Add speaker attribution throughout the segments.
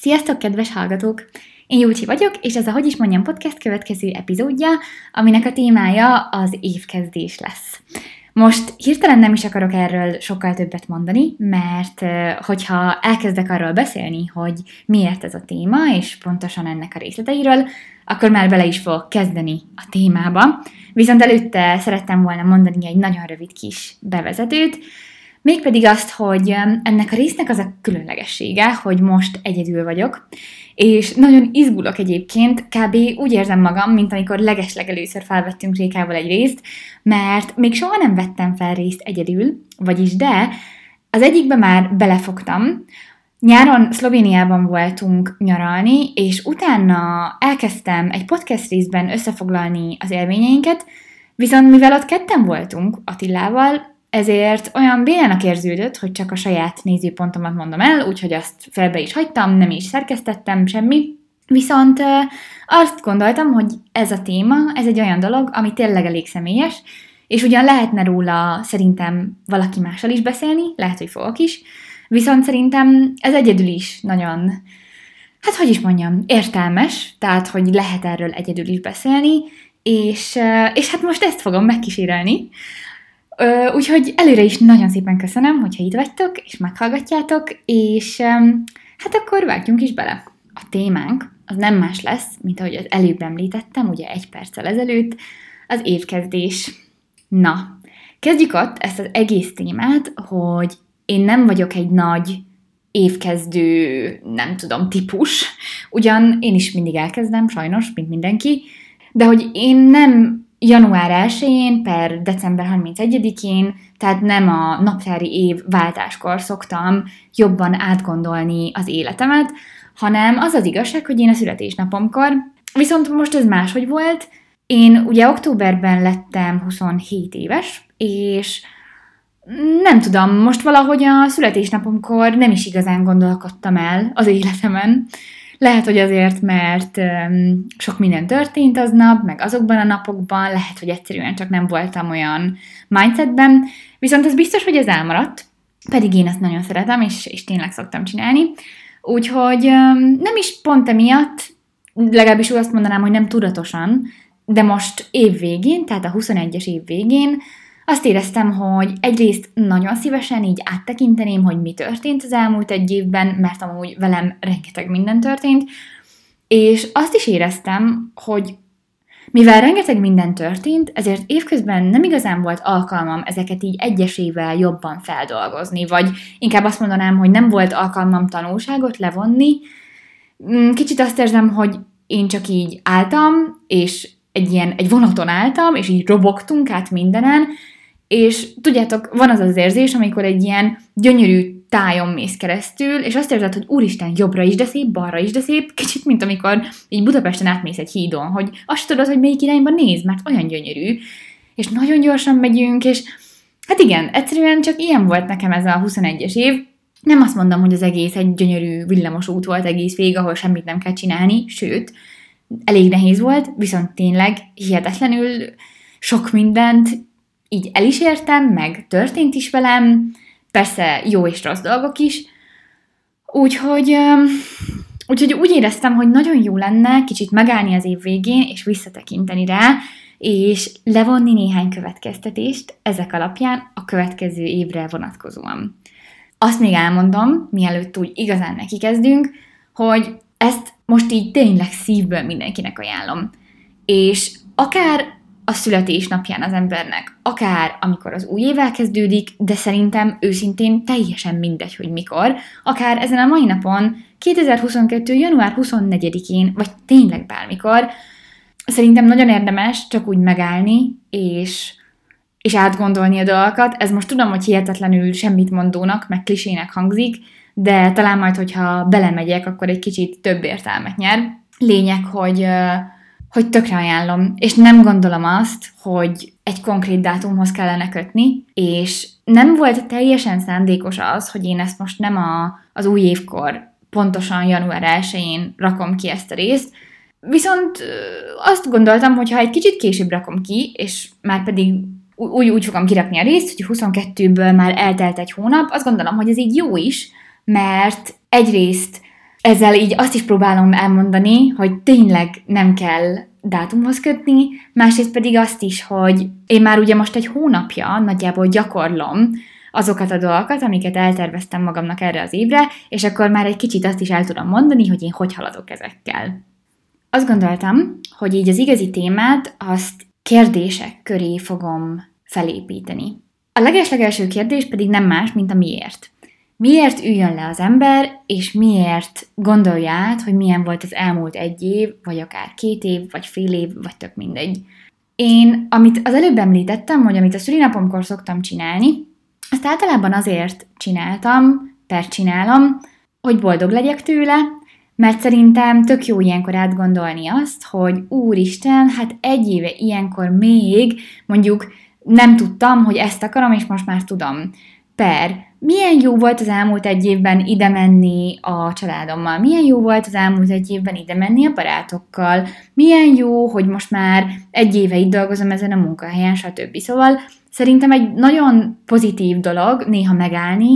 Speaker 1: Sziasztok, kedves hallgatók! Én Júcsi vagyok, és ez a Hogy is mondjam podcast következő epizódja, aminek a témája az évkezdés lesz. Most hirtelen nem is akarok erről sokkal többet mondani, mert hogyha elkezdek arról beszélni, hogy miért ez a téma, és pontosan ennek a részleteiről, akkor már bele is fogok kezdeni a témába. Viszont előtte szerettem volna mondani egy nagyon rövid kis bevezetőt, Mégpedig azt, hogy ennek a résznek az a különlegessége, hogy most egyedül vagyok, és nagyon izgulok egyébként, kb. úgy érzem magam, mint amikor legeslegelőször felvettünk Rékával egy részt, mert még soha nem vettem fel részt egyedül, vagyis de, az egyikbe már belefogtam, Nyáron Szlovéniában voltunk nyaralni, és utána elkezdtem egy podcast részben összefoglalni az élményeinket, viszont mivel ott ketten voltunk Attilával, ezért olyan bénának érződött, hogy csak a saját nézőpontomat mondom el, úgyhogy azt felbe is hagytam, nem is szerkesztettem semmi. Viszont azt gondoltam, hogy ez a téma, ez egy olyan dolog, ami tényleg elég személyes, és ugyan lehetne róla szerintem valaki mással is beszélni, lehet, hogy fogok is, viszont szerintem ez egyedül is nagyon, hát hogy is mondjam, értelmes, tehát hogy lehet erről egyedül is beszélni, és, és hát most ezt fogom megkísérelni. Úgyhogy előre is nagyon szépen köszönöm, hogyha itt vagytok, és meghallgatjátok, és hát akkor vágjunk is bele. A témánk az nem más lesz, mint ahogy az előbb említettem, ugye egy perccel ezelőtt, az évkezdés. Na, kezdjük ott ezt az egész témát, hogy én nem vagyok egy nagy évkezdő, nem tudom, típus. Ugyan én is mindig elkezdem, sajnos, mint mindenki, de hogy én nem január 1-én per december 31-én, tehát nem a naptári év váltáskor szoktam jobban átgondolni az életemet, hanem az az igazság, hogy én a születésnapomkor, viszont most ez máshogy volt, én ugye októberben lettem 27 éves, és nem tudom, most valahogy a születésnapomkor nem is igazán gondolkodtam el az életemen, lehet, hogy azért, mert sok minden történt aznap, meg azokban a napokban, lehet, hogy egyszerűen csak nem voltam olyan mindsetben, viszont az biztos, hogy ez elmaradt, pedig én ezt nagyon szeretem, és, és tényleg szoktam csinálni. Úgyhogy nem is pont emiatt, legalábbis úgy azt mondanám, hogy nem tudatosan, de most év végén, tehát a 21-es év végén azt éreztem, hogy egyrészt nagyon szívesen így áttekinteném, hogy mi történt az elmúlt egy évben, mert amúgy velem rengeteg minden történt, és azt is éreztem, hogy mivel rengeteg minden történt, ezért évközben nem igazán volt alkalmam ezeket így egyesével jobban feldolgozni, vagy inkább azt mondanám, hogy nem volt alkalmam tanulságot levonni. Mm, kicsit azt érzem, hogy én csak így álltam, és egy ilyen, egy vonaton álltam, és így robogtunk át mindenen, és tudjátok, van az az érzés, amikor egy ilyen gyönyörű tájon mész keresztül, és azt érzed, hogy úristen, jobbra is de szép, balra is de szép, kicsit, mint amikor így Budapesten átmész egy hídon, hogy azt tudod, hogy melyik irányba néz, mert olyan gyönyörű, és nagyon gyorsan megyünk, és hát igen, egyszerűen csak ilyen volt nekem ez a 21-es év, nem azt mondom, hogy az egész egy gyönyörű villamos út volt egész végig, ahol semmit nem kell csinálni, sőt, elég nehéz volt, viszont tényleg hihetetlenül sok mindent így el is értem, meg történt is velem, persze jó és rossz dolgok is, úgyhogy, úgyhogy úgy éreztem, hogy nagyon jó lenne kicsit megállni az év végén, és visszatekinteni rá, és levonni néhány következtetést ezek alapján a következő évre vonatkozóan. Azt még elmondom, mielőtt úgy igazán neki kezdünk, hogy ezt most így tényleg szívből mindenkinek ajánlom. És akár a születésnapján az embernek, akár amikor az új év elkezdődik, de szerintem őszintén teljesen mindegy, hogy mikor, akár ezen a mai napon, 2022. január 24-én, vagy tényleg bármikor, szerintem nagyon érdemes csak úgy megállni, és, és átgondolni a dolgokat. Ez most tudom, hogy hihetetlenül semmit mondónak, meg klisének hangzik, de talán majd, hogyha belemegyek, akkor egy kicsit több értelmet nyer. Lényeg, hogy hogy tökre ajánlom, és nem gondolom azt, hogy egy konkrét dátumhoz kellene kötni, és nem volt teljesen szándékos az, hogy én ezt most nem a, az új évkor, pontosan január 1-én rakom ki ezt a részt, Viszont azt gondoltam, hogy ha egy kicsit később rakom ki, és már pedig úgy, úgy fogom kirakni a részt, hogy 22-ből már eltelt egy hónap, azt gondolom, hogy ez így jó is, mert egyrészt ezzel így azt is próbálom elmondani, hogy tényleg nem kell dátumhoz kötni, másrészt pedig azt is, hogy én már ugye most egy hónapja nagyjából gyakorlom azokat a dolgokat, amiket elterveztem magamnak erre az évre, és akkor már egy kicsit azt is el tudom mondani, hogy én hogy haladok ezekkel. Azt gondoltam, hogy így az igazi témát azt kérdések köré fogom felépíteni. A legeslegelső kérdés pedig nem más, mint a miért. Miért üljön le az ember, és miért gondolja át, hogy milyen volt az elmúlt egy év, vagy akár két év, vagy fél év, vagy tök mindegy. Én, amit az előbb említettem, hogy amit a szülinapomkor szoktam csinálni, azt általában azért csináltam, per csinálom, hogy boldog legyek tőle, mert szerintem tök jó ilyenkor átgondolni azt, hogy úristen, hát egy éve ilyenkor még mondjuk nem tudtam, hogy ezt akarom, és most már tudom. Per, milyen jó volt az elmúlt egy évben ide menni a családommal, milyen jó volt az elmúlt egy évben ide menni a barátokkal, milyen jó, hogy most már egy éve itt dolgozom ezen a munkahelyen, stb. Szóval szerintem egy nagyon pozitív dolog néha megállni,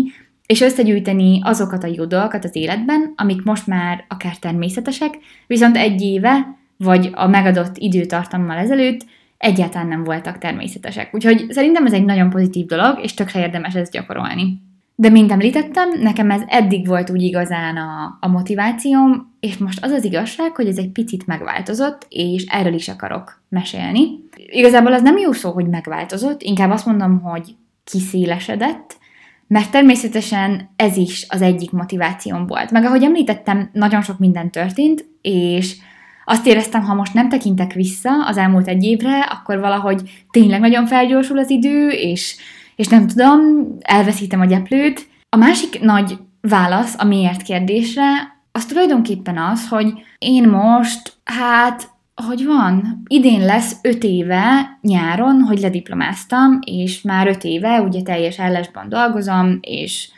Speaker 1: és összegyűjteni azokat a jó dolgokat az életben, amik most már akár természetesek, viszont egy éve, vagy a megadott időtartammal ezelőtt egyáltalán nem voltak természetesek. Úgyhogy szerintem ez egy nagyon pozitív dolog, és tökre érdemes ezt gyakorolni. De mint említettem, nekem ez eddig volt úgy igazán a, a motivációm, és most az az igazság, hogy ez egy picit megváltozott, és erről is akarok mesélni. Igazából az nem jó szó, hogy megváltozott, inkább azt mondom, hogy kiszélesedett, mert természetesen ez is az egyik motivációm volt. Meg ahogy említettem, nagyon sok minden történt, és azt éreztem, ha most nem tekintek vissza az elmúlt egy évre, akkor valahogy tényleg nagyon felgyorsul az idő, és, és nem tudom, elveszítem a gyeplőt. A másik nagy válasz a miért kérdésre, az tulajdonképpen az, hogy én most, hát hogy van, idén lesz öt éve nyáron, hogy lediplomáztam, és már öt éve ugye teljes állásban dolgozom, és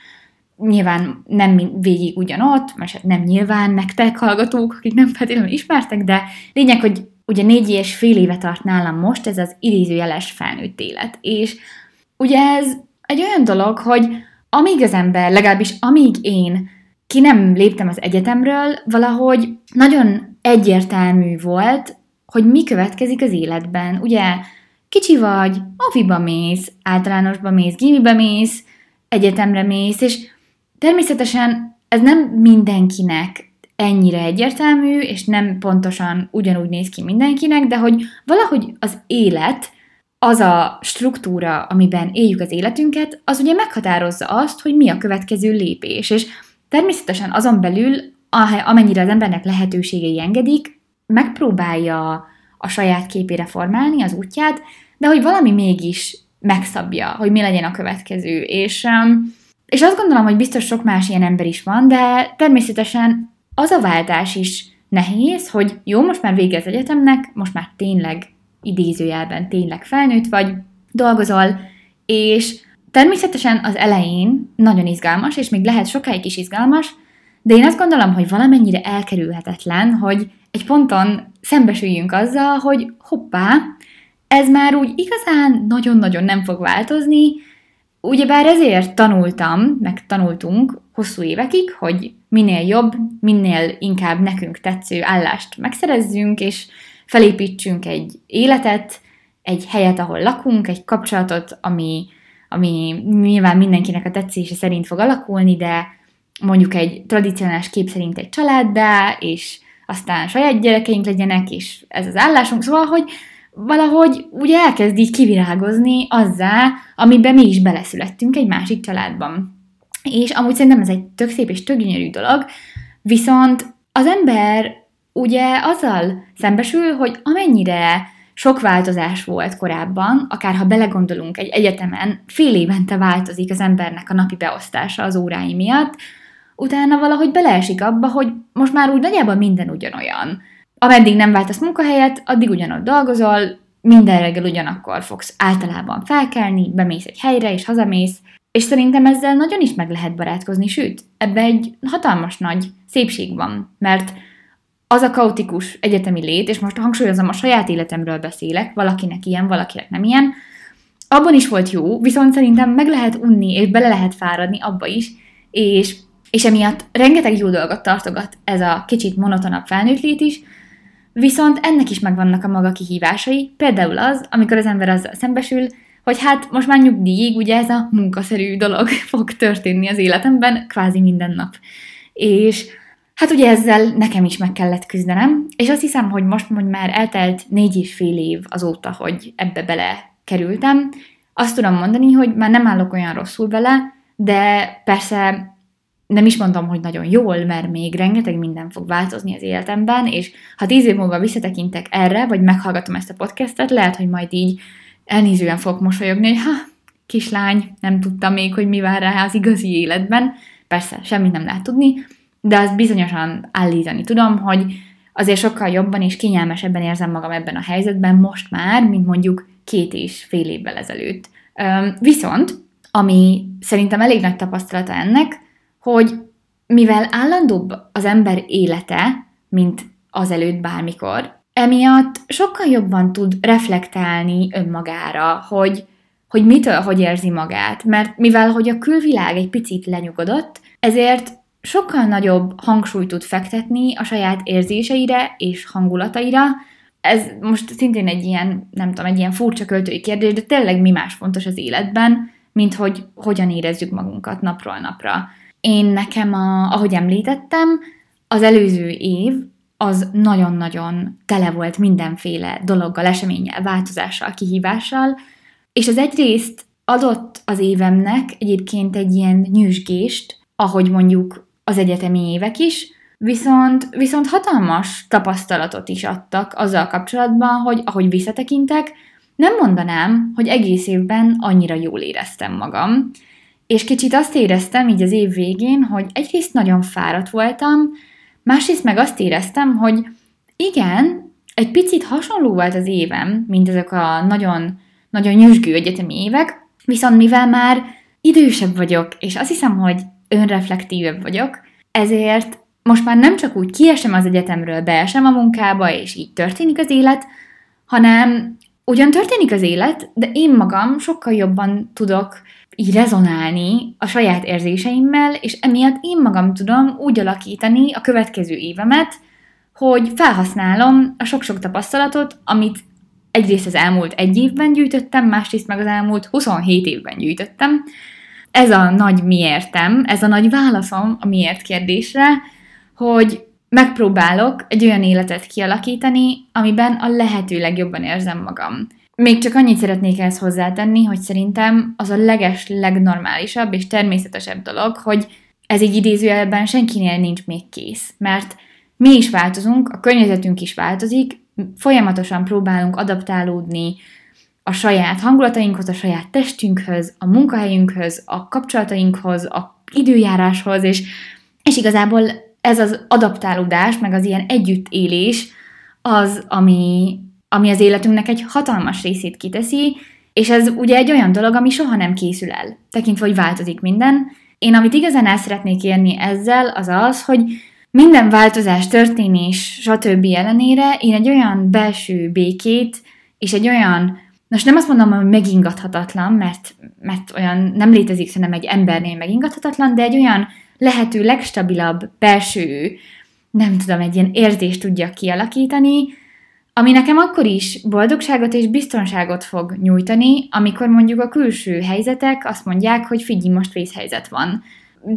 Speaker 1: nyilván nem végig ugyanott, mert nem nyilván nektek hallgatók, akik nem feltétlenül ismertek, de lényeg, hogy ugye négy és fél éve tart nálam most ez az idézőjeles felnőtt élet. És ugye ez egy olyan dolog, hogy amíg az ember, legalábbis amíg én ki nem léptem az egyetemről, valahogy nagyon egyértelmű volt, hogy mi következik az életben. Ugye kicsi vagy, oviba mész, általánosba mész, gimibe mész, egyetemre mész, és természetesen ez nem mindenkinek ennyire egyértelmű, és nem pontosan ugyanúgy néz ki mindenkinek, de hogy valahogy az élet, az a struktúra, amiben éljük az életünket, az ugye meghatározza azt, hogy mi a következő lépés. És természetesen azon belül, amennyire az embernek lehetőségei engedik, megpróbálja a saját képére formálni az útját, de hogy valami mégis megszabja, hogy mi legyen a következő. És, um, és azt gondolom, hogy biztos sok más ilyen ember is van, de természetesen az a váltás is nehéz, hogy jó, most már vége az egyetemnek, most már tényleg idézőjelben tényleg felnőtt vagy, dolgozol, és természetesen az elején nagyon izgalmas, és még lehet sokáig is izgalmas, de én azt gondolom, hogy valamennyire elkerülhetetlen, hogy egy ponton szembesüljünk azzal, hogy hoppá, ez már úgy igazán nagyon-nagyon nem fog változni, Ugyebár ezért tanultam, meg tanultunk hosszú évekig, hogy minél jobb, minél inkább nekünk tetsző állást megszerezzünk, és felépítsünk egy életet, egy helyet, ahol lakunk, egy kapcsolatot, ami, ami nyilván mindenkinek a tetszése szerint fog alakulni, de mondjuk egy tradicionális kép szerint egy családba, és aztán saját gyerekeink legyenek, és ez az állásunk, szóval, hogy valahogy ugye elkezd így kivirágozni azzá, amiben mi is beleszülettünk egy másik családban. És amúgy szerintem ez egy tök szép és tök gyönyörű dolog, viszont az ember ugye azzal szembesül, hogy amennyire sok változás volt korábban, akár ha belegondolunk egy egyetemen, fél évente változik az embernek a napi beosztása az órái miatt, utána valahogy beleesik abba, hogy most már úgy nagyjából minden ugyanolyan. Ameddig nem váltasz munkahelyet, addig ugyanott dolgozol, minden reggel ugyanakkor fogsz általában felkelni, bemész egy helyre és hazamész, és szerintem ezzel nagyon is meg lehet barátkozni, sőt, ebbe egy hatalmas nagy szépség van, mert az a kaotikus egyetemi lét, és most hangsúlyozom, a saját életemről beszélek, valakinek ilyen, valakinek nem ilyen, abban is volt jó, viszont szerintem meg lehet unni, és bele lehet fáradni abba is, és és emiatt rengeteg jó dolgot tartogat ez a kicsit monotonabb felnőtt lét is, viszont ennek is megvannak a maga kihívásai, például az, amikor az ember azzal szembesül, hogy hát most már nyugdíjig ugye ez a munkaszerű dolog fog történni az életemben kvázi minden nap. És hát ugye ezzel nekem is meg kellett küzdenem, és azt hiszem, hogy most, hogy már eltelt négy és fél év azóta, hogy ebbe bele kerültem, azt tudom mondani, hogy már nem állok olyan rosszul vele, de persze nem is mondom, hogy nagyon jól, mert még rengeteg minden fog változni az életemben, és ha tíz év múlva visszatekintek erre, vagy meghallgatom ezt a podcastet, lehet, hogy majd így elnézően fogok mosolyogni, hogy ha, kislány, nem tudtam még, hogy mi vár rá az igazi életben. Persze, semmit nem lehet tudni, de azt bizonyosan állítani tudom, hogy azért sokkal jobban és kényelmesebben érzem magam ebben a helyzetben most már, mint mondjuk két és fél évvel ezelőtt. Viszont, ami szerintem elég nagy tapasztalata ennek, hogy mivel állandóbb az ember élete, mint azelőtt bármikor, emiatt sokkal jobban tud reflektálni önmagára, hogy, hogy mitől, hogy érzi magát, mert mivel hogy a külvilág egy picit lenyugodott, ezért sokkal nagyobb hangsúlyt tud fektetni a saját érzéseire és hangulataira. Ez most szintén egy ilyen, nem tudom, egy ilyen furcsa költői kérdés, de tényleg mi más fontos az életben, mint hogy hogyan érezzük magunkat napról napra. Én nekem, a, ahogy említettem, az előző év az nagyon-nagyon tele volt mindenféle dologgal, eseménnyel, változással, kihívással, és az egyrészt adott az évemnek egyébként egy ilyen nyűsgést, ahogy mondjuk az egyetemi évek is, viszont, viszont hatalmas tapasztalatot is adtak azzal kapcsolatban, hogy ahogy visszatekintek, nem mondanám, hogy egész évben annyira jól éreztem magam, és kicsit azt éreztem így az év végén, hogy egyrészt nagyon fáradt voltam, másrészt meg azt éreztem, hogy igen, egy picit hasonló volt az évem, mint ezek a nagyon, nagyon nyüzsgő egyetemi évek, viszont mivel már idősebb vagyok, és azt hiszem, hogy önreflektívebb vagyok, ezért most már nem csak úgy kiesem az egyetemről, beesem a munkába, és így történik az élet, hanem ugyan történik az élet, de én magam sokkal jobban tudok így rezonálni a saját érzéseimmel, és emiatt én magam tudom úgy alakítani a következő évemet, hogy felhasználom a sok-sok tapasztalatot, amit egyrészt az elmúlt egy évben gyűjtöttem, másrészt meg az elmúlt 27 évben gyűjtöttem. Ez a nagy miértem, ez a nagy válaszom a miért kérdésre, hogy megpróbálok egy olyan életet kialakítani, amiben a lehető legjobban érzem magam. Még csak annyit szeretnék ezt hozzátenni, hogy szerintem az a leges, legnormálisabb és természetesebb dolog, hogy ez egy idézőjelben senkinél nincs még kész. Mert mi is változunk, a környezetünk is változik, folyamatosan próbálunk adaptálódni a saját hangulatainkhoz, a saját testünkhöz, a munkahelyünkhöz, a kapcsolatainkhoz, a időjáráshoz, és, és igazából ez az adaptálódás, meg az ilyen együttélés az, ami, ami az életünknek egy hatalmas részét kiteszi, és ez ugye egy olyan dolog, ami soha nem készül el, tekintve, hogy változik minden. Én amit igazán el szeretnék érni ezzel, az az, hogy minden változás, történés, stb. ellenére én egy olyan belső békét, és egy olyan, most nem azt mondom, hogy megingathatatlan, mert, mert olyan nem létezik szerintem egy embernél megingathatatlan, de egy olyan lehető legstabilabb belső, nem tudom, egy ilyen érzést tudja kialakítani, ami nekem akkor is boldogságot és biztonságot fog nyújtani, amikor mondjuk a külső helyzetek azt mondják, hogy figyelj, most vészhelyzet van.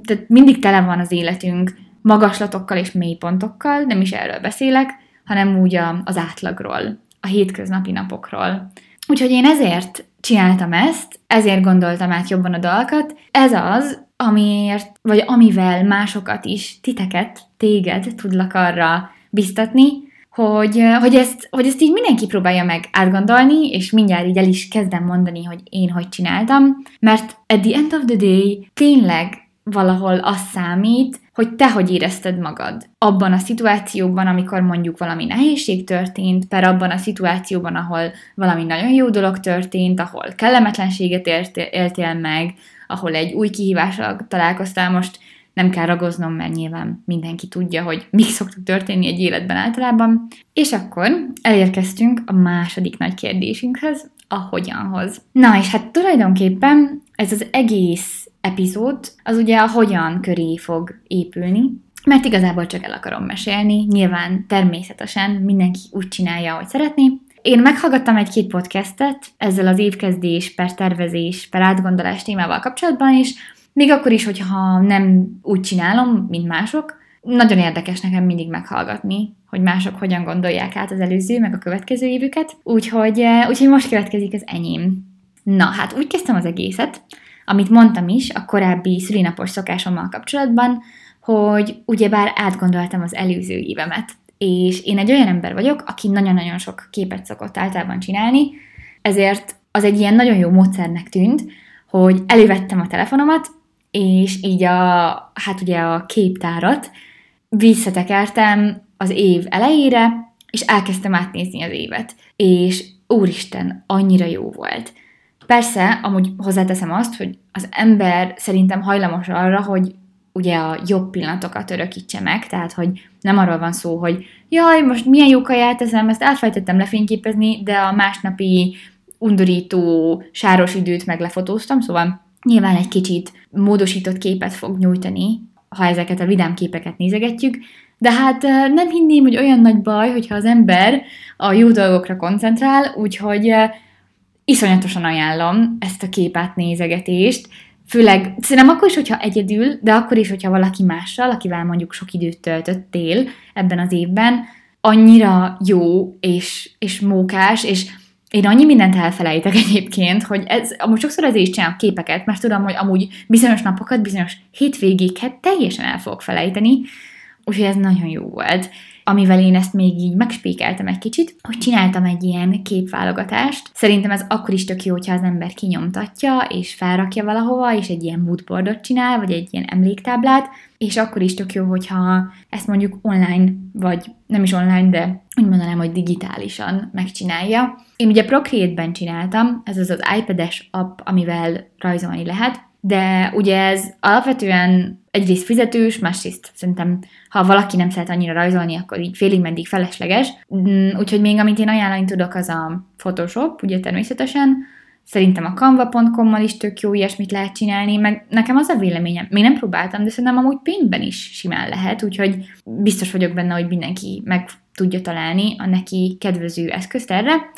Speaker 1: Tehát mindig tele van az életünk magaslatokkal és mélypontokkal, nem is erről beszélek, hanem úgy a, az átlagról, a hétköznapi napokról. Úgyhogy én ezért csináltam ezt, ezért gondoltam át jobban a dolgokat. Ez az, amiért, vagy amivel másokat is, titeket, téged tudlak arra biztatni, hogy, hogy, ezt, hogy ezt így mindenki próbálja meg átgondolni, és mindjárt így el is kezdem mondani, hogy én hogy csináltam, mert at the end of the day tényleg valahol az számít, hogy te hogy érezted magad. Abban a szituációban, amikor mondjuk valami nehézség történt, per abban a szituációban, ahol valami nagyon jó dolog történt, ahol kellemetlenséget éltél meg, ahol egy új kihívással találkoztál, most nem kell ragoznom, mert nyilván mindenki tudja, hogy mi szoktuk történni egy életben általában. És akkor elérkeztünk a második nagy kérdésünkhöz, a hogyanhoz. Na, és hát tulajdonképpen ez az egész epizód, az ugye a hogyan köré fog épülni, mert igazából csak el akarom mesélni, nyilván természetesen mindenki úgy csinálja, ahogy szeretné. Én meghallgattam egy-két podcastet ezzel az évkezdés, per tervezés, per átgondolás témával kapcsolatban is, még akkor is, hogyha nem úgy csinálom, mint mások, nagyon érdekes nekem mindig meghallgatni, hogy mások hogyan gondolják át az előző, meg a következő évüket. Úgyhogy, eh, úgyhogy most következik az enyém. Na, hát úgy kezdtem az egészet, amit mondtam is a korábbi szülinapos szokásommal kapcsolatban, hogy ugyebár átgondoltam az előző évemet. És én egy olyan ember vagyok, aki nagyon-nagyon sok képet szokott általában csinálni, ezért az egy ilyen nagyon jó módszernek tűnt, hogy elővettem a telefonomat, és így a, hát ugye a képtárat visszatekertem az év elejére, és elkezdtem átnézni az évet. És úristen, annyira jó volt. Persze, amúgy hozzáteszem azt, hogy az ember szerintem hajlamos arra, hogy ugye a jobb pillanatokat örökítse meg, tehát hogy nem arról van szó, hogy jaj, most milyen jó kaját eszem, ezt elfelejtettem lefényképezni, de a másnapi undorító sáros időt meg lefotóztam, szóval nyilván egy kicsit módosított képet fog nyújtani, ha ezeket a vidám képeket nézegetjük, de hát nem hinném, hogy olyan nagy baj, hogyha az ember a jó dolgokra koncentrál, úgyhogy iszonyatosan ajánlom ezt a képát nézegetést, főleg szerintem akkor is, hogyha egyedül, de akkor is, hogyha valaki mással, akivel mondjuk sok időt töltöttél ebben az évben, annyira jó és, és mókás, és én annyi mindent elfelejtek egyébként, hogy ez, amúgy sokszor ezért is csinálok képeket, mert tudom, hogy amúgy bizonyos napokat, bizonyos hétvégéket teljesen el fogok felejteni, úgyhogy ez nagyon jó volt amivel én ezt még így megspékeltem egy kicsit, hogy csináltam egy ilyen képválogatást. Szerintem ez akkor is tök jó, hogyha az ember kinyomtatja, és felrakja valahova, és egy ilyen moodboardot csinál, vagy egy ilyen emléktáblát, és akkor is tök jó, hogyha ezt mondjuk online, vagy nem is online, de úgy mondanám, hogy digitálisan megcsinálja. Én ugye Procreate-ben csináltam, ez az az iPad-es app, amivel rajzolni lehet, de ugye ez alapvetően egyrészt fizetős, másrészt szerintem, ha valaki nem szeret annyira rajzolni, akkor így félig meddig felesleges. Mm, úgyhogy még amit én ajánlani tudok, az a Photoshop, ugye természetesen, Szerintem a canva.com-mal is tök jó ilyesmit lehet csinálni, meg nekem az a véleményem, még nem próbáltam, de szerintem amúgy pénzben is simán lehet, úgyhogy biztos vagyok benne, hogy mindenki meg tudja találni a neki kedvező eszközt erre.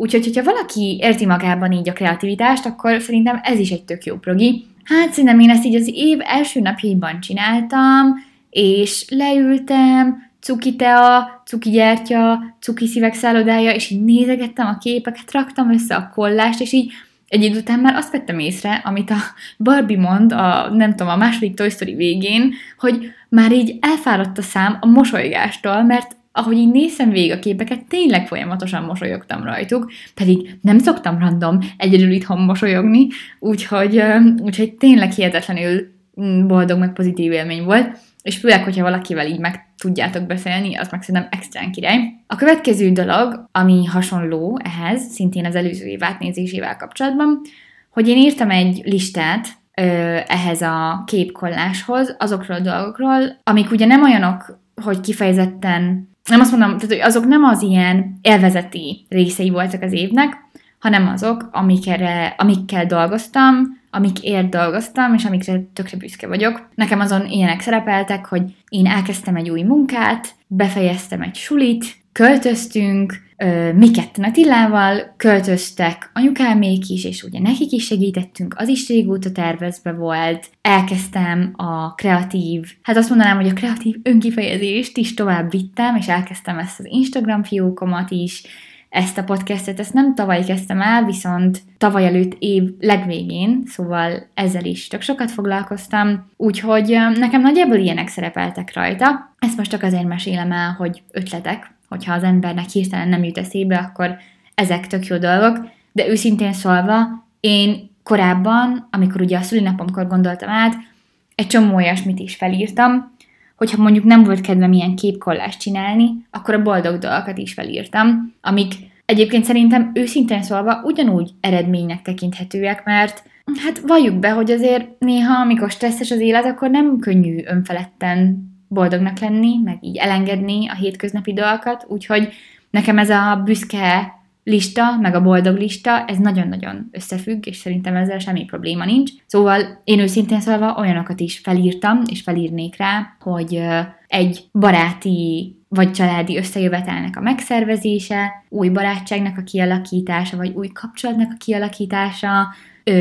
Speaker 1: Úgyhogy, hogyha valaki érti magában így a kreativitást, akkor szerintem ez is egy tök jó progi. Hát szerintem én ezt így az év első napjaiban csináltam, és leültem, cuki tea, cuki gyertya, cuki szívek szállodája, és így nézegettem a képeket, raktam össze a kollást, és így egy idő után már azt vettem észre, amit a Barbie mond, a, nem tudom, a második Toy Story végén, hogy már így elfáradt a szám a mosolygástól, mert ahogy így nézem végig a képeket, tényleg folyamatosan mosolyogtam rajtuk, pedig nem szoktam random egyedül itthon mosolyogni, úgyhogy, úgyhogy tényleg hihetetlenül mm, boldog, meg pozitív élmény volt, és főleg, hogyha valakivel így meg tudjátok beszélni, az meg szerintem extrán király. A következő dolog, ami hasonló ehhez, szintén az előző év átnézésével kapcsolatban, hogy én írtam egy listát ö, ehhez a képkolláshoz, azokról a dolgokról, amik ugye nem olyanok, hogy kifejezetten nem azt mondom, tehát, hogy azok nem az ilyen elvezeti részei voltak az évnek, hanem azok, amikre, amikkel dolgoztam, amikért dolgoztam, és amikre tökre büszke vagyok. Nekem azon ilyenek szerepeltek, hogy én elkezdtem egy új munkát, befejeztem egy sulit, költöztünk, mi ketten Attilával költöztek anyukámék is, és ugye nekik is segítettünk, az is régóta tervezve volt. Elkezdtem a kreatív, hát azt mondanám, hogy a kreatív önkifejezést is tovább vittem, és elkezdtem ezt az Instagram fiókomat is, ezt a podcastet, ezt nem tavaly kezdtem el, viszont tavaly előtt év legvégén, szóval ezzel is tök sokat foglalkoztam, úgyhogy nekem nagyjából ilyenek szerepeltek rajta. Ezt most csak azért mesélem el, hogy ötletek, hogyha az embernek hirtelen nem jut eszébe, akkor ezek tök jó dolgok, de őszintén szólva, én korábban, amikor ugye a szülinapomkor gondoltam át, egy csomó olyasmit is felírtam, hogyha mondjuk nem volt kedvem ilyen képkollást csinálni, akkor a boldog dolgokat is felírtam, amik egyébként szerintem őszintén szólva ugyanúgy eredménynek tekinthetőek, mert hát valljuk be, hogy azért néha, amikor stresszes az élet, akkor nem könnyű önfeledten boldognak lenni, meg így elengedni a hétköznapi dolgokat, úgyhogy nekem ez a büszke lista, meg a boldog lista, ez nagyon-nagyon összefügg, és szerintem ezzel semmi probléma nincs. Szóval én őszintén szólva olyanokat is felírtam, és felírnék rá, hogy egy baráti vagy családi összejövetelnek a megszervezése, új barátságnak a kialakítása, vagy új kapcsolatnak a kialakítása,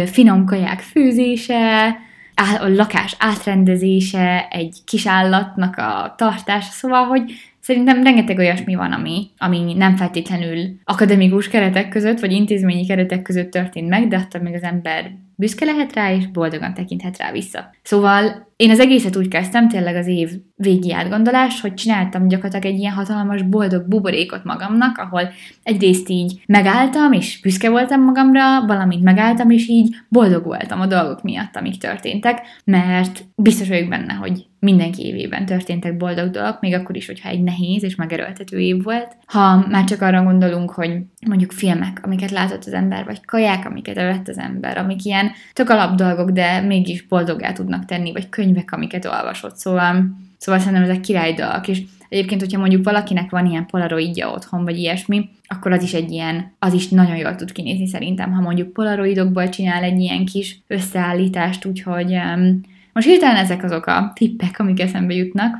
Speaker 1: finom kaják főzése, a lakás átrendezése, egy kis állatnak a tartása, szóval, hogy Szerintem rengeteg olyasmi van, ami, ami nem feltétlenül akademikus keretek között, vagy intézményi keretek között történt meg, de attól még az ember büszke lehet rá, és boldogan tekinthet rá vissza. Szóval én az egészet úgy kezdtem, tényleg az év végi átgondolás, hogy csináltam gyakorlatilag egy ilyen hatalmas boldog buborékot magamnak, ahol egyrészt így megálltam, és büszke voltam magamra, valamint megálltam, és így boldog voltam a dolgok miatt, amik történtek, mert biztos vagyok benne, hogy mindenki évében történtek boldog dolgok, még akkor is, hogyha egy nehéz és megerőltető év volt. Ha már csak arra gondolunk, hogy mondjuk filmek, amiket látott az ember, vagy kaják, amiket evett az ember, amik ilyen tök alap dolgok, de mégis boldoggá tudnak tenni, vagy könyvek, amiket olvasott. Szóval, szóval szerintem ezek király dolgok, és Egyébként, hogyha mondjuk valakinek van ilyen polaroidja otthon, vagy ilyesmi, akkor az is egy ilyen, az is nagyon jól tud kinézni szerintem, ha mondjuk polaroidokból csinál egy ilyen kis összeállítást, úgyhogy um, most hirtelen ezek azok a tippek, amik eszembe jutnak.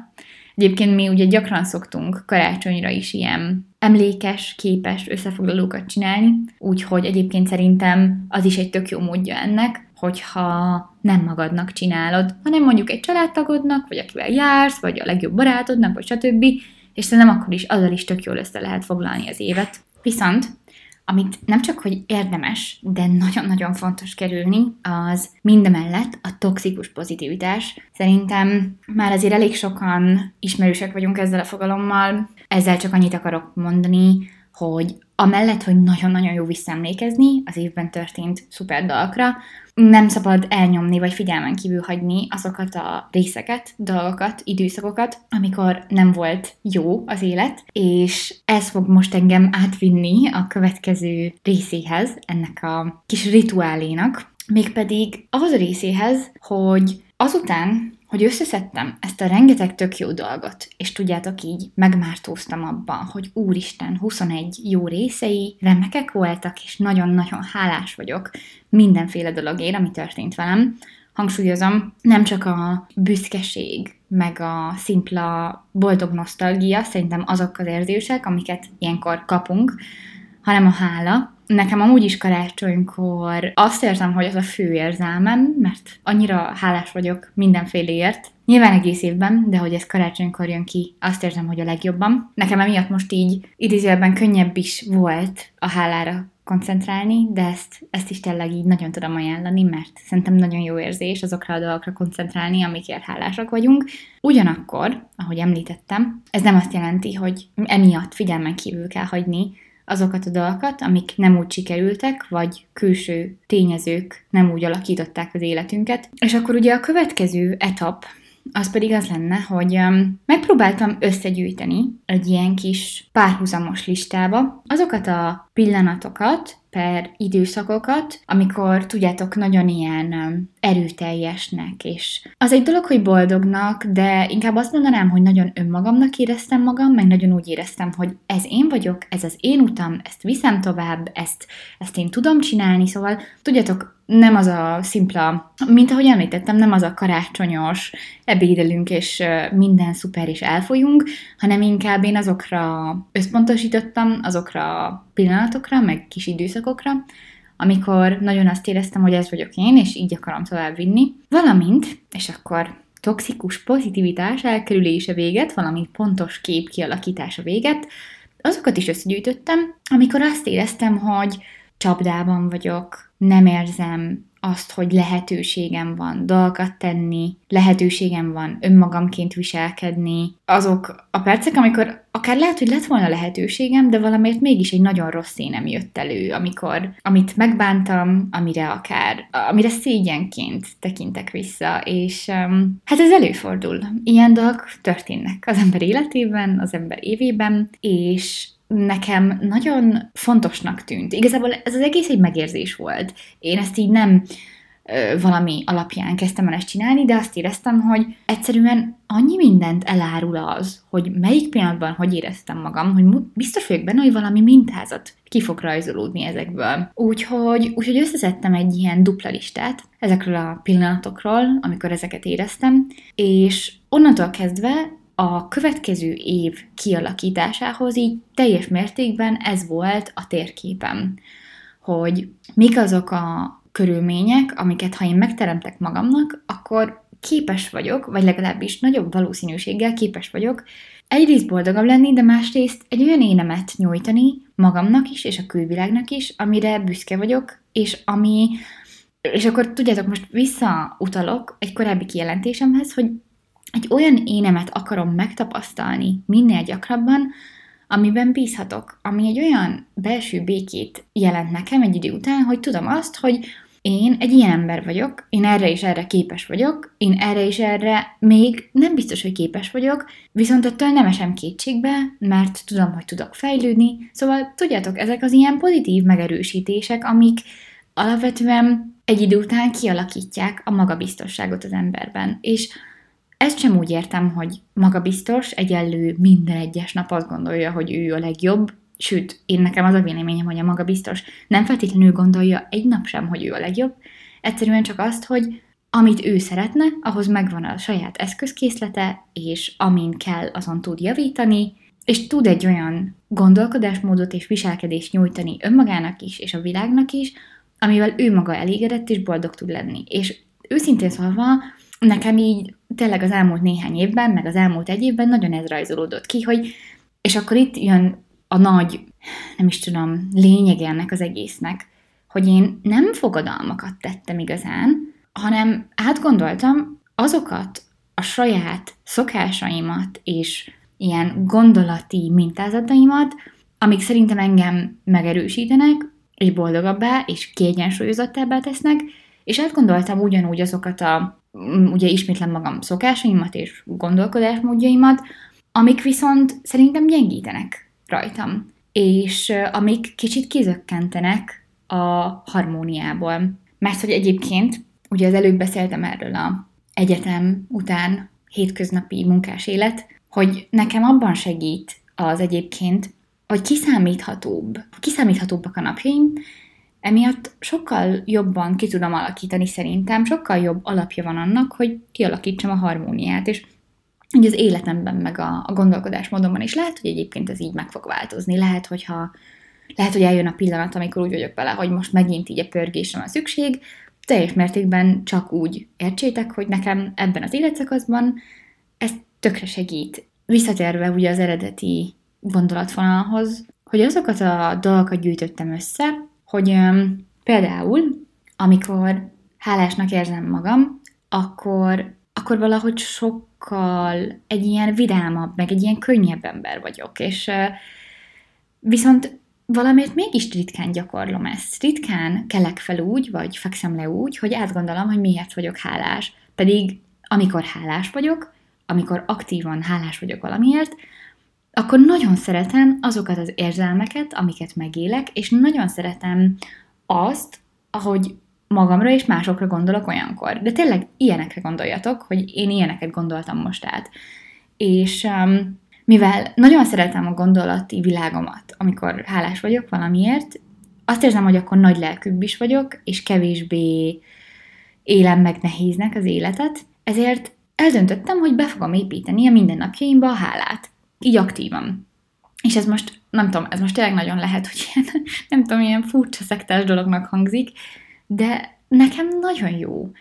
Speaker 1: Egyébként mi ugye gyakran szoktunk karácsonyra is ilyen emlékes, képes összefoglalókat csinálni, úgyhogy egyébként szerintem az is egy tök jó módja ennek, hogyha nem magadnak csinálod, hanem mondjuk egy családtagodnak, vagy akivel jársz, vagy a legjobb barátodnak, vagy stb. És szerintem akkor is azzal is tök jól össze lehet foglalni az évet. Viszont amit nem csak, hogy érdemes, de nagyon-nagyon fontos kerülni, az mindemellett a toxikus pozitivitás. Szerintem már azért elég sokan ismerősek vagyunk ezzel a fogalommal, ezzel csak annyit akarok mondani, hogy amellett, hogy nagyon-nagyon jó visszaemlékezni az évben történt szuper dolgokra, nem szabad elnyomni vagy figyelmen kívül hagyni azokat a részeket, dolgokat, időszakokat, amikor nem volt jó az élet, és ez fog most engem átvinni a következő részéhez, ennek a kis rituálénak, mégpedig ahhoz a részéhez, hogy azután, hogy összeszedtem ezt a rengeteg tök jó dolgot, és tudjátok így, megmártóztam abban, hogy úristen, 21 jó részei remekek voltak, és nagyon-nagyon hálás vagyok mindenféle dologért, ami történt velem. Hangsúlyozom, nem csak a büszkeség, meg a szimpla boldog nosztalgia, szerintem azok az érzések, amiket ilyenkor kapunk, hanem a hála, Nekem amúgy is karácsonykor azt érzem, hogy az a fő érzelmem, mert annyira hálás vagyok mindenféléért, Nyilván egész évben, de hogy ez karácsonykor jön ki, azt érzem, hogy a legjobban. Nekem emiatt most így idézőjelben könnyebb is volt a hálára koncentrálni, de ezt, ezt is tényleg így nagyon tudom ajánlani, mert szerintem nagyon jó érzés azokra a dolgokra koncentrálni, amikért hálásak vagyunk. Ugyanakkor, ahogy említettem, ez nem azt jelenti, hogy emiatt figyelmen kívül kell hagyni azokat a dolgokat, amik nem úgy sikerültek, vagy külső tényezők nem úgy alakították az életünket. És akkor ugye a következő etap, az pedig az lenne, hogy um, megpróbáltam összegyűjteni egy ilyen kis párhuzamos listába azokat a pillanatokat, per időszakokat, amikor tudjátok, nagyon ilyen um, erőteljesnek, és az egy dolog, hogy boldognak, de inkább azt mondanám, hogy nagyon önmagamnak éreztem magam, meg nagyon úgy éreztem, hogy ez én vagyok, ez az én utam, ezt viszem tovább, ezt, ezt én tudom csinálni, szóval tudjátok, nem az a szimpla, mint ahogy említettem, nem az a karácsonyos, ebédelünk és minden szuper és elfolyunk, hanem inkább én azokra összpontosítottam, azokra pillanatokra, meg kis időszakokra, amikor nagyon azt éreztem, hogy ez vagyok én, és így akarom tovább vinni. Valamint, és akkor toxikus pozitivitás elkerülése véget, valamint pontos kép kialakítása véget, azokat is összegyűjtöttem, amikor azt éreztem, hogy csapdában vagyok, nem érzem azt, hogy lehetőségem van dolgokat tenni, lehetőségem van önmagamként viselkedni. Azok a percek, amikor akár lehet, hogy lett volna lehetőségem, de valamiért mégis egy nagyon rossz énem jött elő, amikor, amit megbántam, amire akár, amire szégyenként tekintek vissza, és um, hát ez előfordul. Ilyen dolgok történnek az ember életében, az ember évében, és nekem nagyon fontosnak tűnt. Igazából ez az egész egy megérzés volt. Én ezt így nem valami alapján kezdtem el ezt csinálni, de azt éreztem, hogy egyszerűen annyi mindent elárul az, hogy melyik pillanatban hogy éreztem magam, hogy biztos vagyok benne, hogy valami mintázat ki fog rajzolódni ezekből. Úgyhogy, úgyhogy összeszedtem egy ilyen dupla listát ezekről a pillanatokról, amikor ezeket éreztem, és onnantól kezdve a következő év kialakításához így teljes mértékben ez volt a térképem, hogy mik azok a körülmények, amiket ha én megteremtek magamnak, akkor képes vagyok, vagy legalábbis nagyobb valószínűséggel képes vagyok egyrészt boldogabb lenni, de másrészt egy olyan énemet nyújtani magamnak is, és a külvilágnak is, amire büszke vagyok, és ami, és akkor tudjátok, most visszautalok egy korábbi kijelentésemhez, hogy egy olyan énemet akarom megtapasztalni minél gyakrabban, amiben bízhatok, ami egy olyan belső békét jelent nekem egy idő után, hogy tudom azt, hogy én egy ilyen ember vagyok, én erre is erre képes vagyok, én erre is erre még nem biztos, hogy képes vagyok, viszont attól nem esem kétségbe, mert tudom, hogy tudok fejlődni. Szóval tudjátok, ezek az ilyen pozitív megerősítések, amik alapvetően egy idő után kialakítják a magabiztosságot az emberben. És ezt sem úgy értem, hogy magabiztos, egyenlő minden egyes nap azt gondolja, hogy ő a legjobb, sőt, én nekem az a véleményem, hogy a magabiztos nem feltétlenül gondolja egy nap sem, hogy ő a legjobb, egyszerűen csak azt, hogy amit ő szeretne, ahhoz megvan a saját eszközkészlete, és amin kell, azon tud javítani, és tud egy olyan gondolkodásmódot és viselkedést nyújtani önmagának is, és a világnak is, amivel ő maga elégedett és boldog tud lenni. És őszintén szólva, nekem így tényleg az elmúlt néhány évben, meg az elmúlt egy évben nagyon ez rajzolódott ki, hogy és akkor itt jön a nagy, nem is tudom, lényeg ennek az egésznek, hogy én nem fogadalmakat tettem igazán, hanem átgondoltam azokat a saját szokásaimat és ilyen gondolati mintázataimat, amik szerintem engem megerősítenek, és boldogabbá, és kiegyensúlyozottabbá tesznek, és átgondoltam ugyanúgy azokat a, ugye ismétlem magam szokásaimat és gondolkodásmódjaimat, amik viszont szerintem gyengítenek rajtam, és amik kicsit kizökkentenek a harmóniából. Mert hogy egyébként, ugye az előbb beszéltem erről a egyetem után hétköznapi munkás élet, hogy nekem abban segít az egyébként, hogy kiszámíthatóbb, kiszámíthatóbbak a napjaim, emiatt sokkal jobban ki tudom alakítani szerintem, sokkal jobb alapja van annak, hogy kialakítsam a harmóniát, és hogy az életemben, meg a, a gondolkodásmódomban is lehet, hogy egyébként ez így meg fog változni. Lehet, hogyha lehet, hogy eljön a pillanat, amikor úgy vagyok vele, hogy most megint így a pörgésre van szükség, teljes mértékben csak úgy értsétek, hogy nekem ebben az életszakaszban ez tökre segít. Visszatérve ugye az eredeti gondolatvonalhoz, hogy azokat a dolgokat gyűjtöttem össze, hogy um, például, amikor hálásnak érzem magam, akkor, akkor valahogy sok sokkal egy ilyen vidámabb, meg egy ilyen könnyebb ember vagyok, és viszont valamiért mégis ritkán gyakorlom ezt. Ritkán kelek fel úgy, vagy fekszem le úgy, hogy átgondolom, hogy miért vagyok hálás. Pedig amikor hálás vagyok, amikor aktívan hálás vagyok valamiért, akkor nagyon szeretem azokat az érzelmeket, amiket megélek, és nagyon szeretem azt, ahogy magamra és másokra gondolok olyankor. De tényleg ilyenekre gondoljatok, hogy én ilyeneket gondoltam most át. És um, mivel nagyon szeretem a gondolati világomat, amikor hálás vagyok valamiért, azt érzem, hogy akkor nagy lelkűbb is vagyok, és kevésbé élem meg nehéznek az életet, ezért eldöntöttem, hogy be fogom építeni a mindennapjaimba a hálát. Így aktívan. És ez most, nem tudom, ez most tényleg nagyon lehet, hogy ilyen, nem tudom, ilyen furcsa szektás dolognak hangzik, de nekem nagyon jó.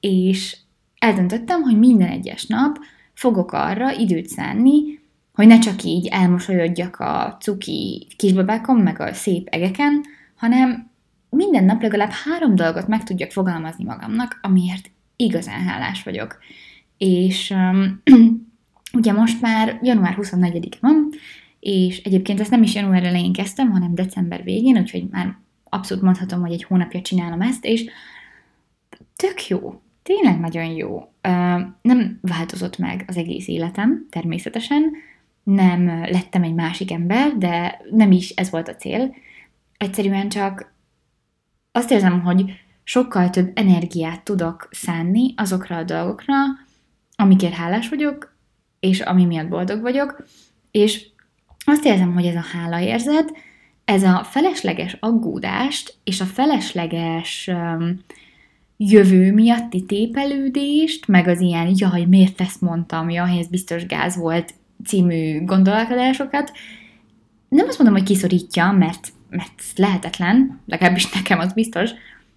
Speaker 1: És eldöntöttem, hogy minden egyes nap fogok arra időt szánni, hogy ne csak így elmosolyodjak a cuki kisbabákon, meg a szép egeken, hanem minden nap legalább három dolgot meg tudjak fogalmazni magamnak, amiért igazán hálás vagyok. És um, ugye most már január 24-e van, és egyébként ezt nem is január elején kezdtem, hanem december végén, úgyhogy már abszolút mondhatom, hogy egy hónapja csinálom ezt, és tök jó. Tényleg nagyon jó. Nem változott meg az egész életem, természetesen. Nem lettem egy másik ember, de nem is ez volt a cél. Egyszerűen csak azt érzem, hogy sokkal több energiát tudok szánni azokra a dolgokra, amikért hálás vagyok, és ami miatt boldog vagyok, és azt érzem, hogy ez a hálaérzet, ez a felesleges aggódást és a felesleges um, jövő miatti tépelődést, meg az ilyen, jaj, miért ezt mondtam, jaj, ez biztos gáz volt című gondolkodásokat, nem azt mondom, hogy kiszorítja, mert, mert lehetetlen, legalábbis nekem az biztos,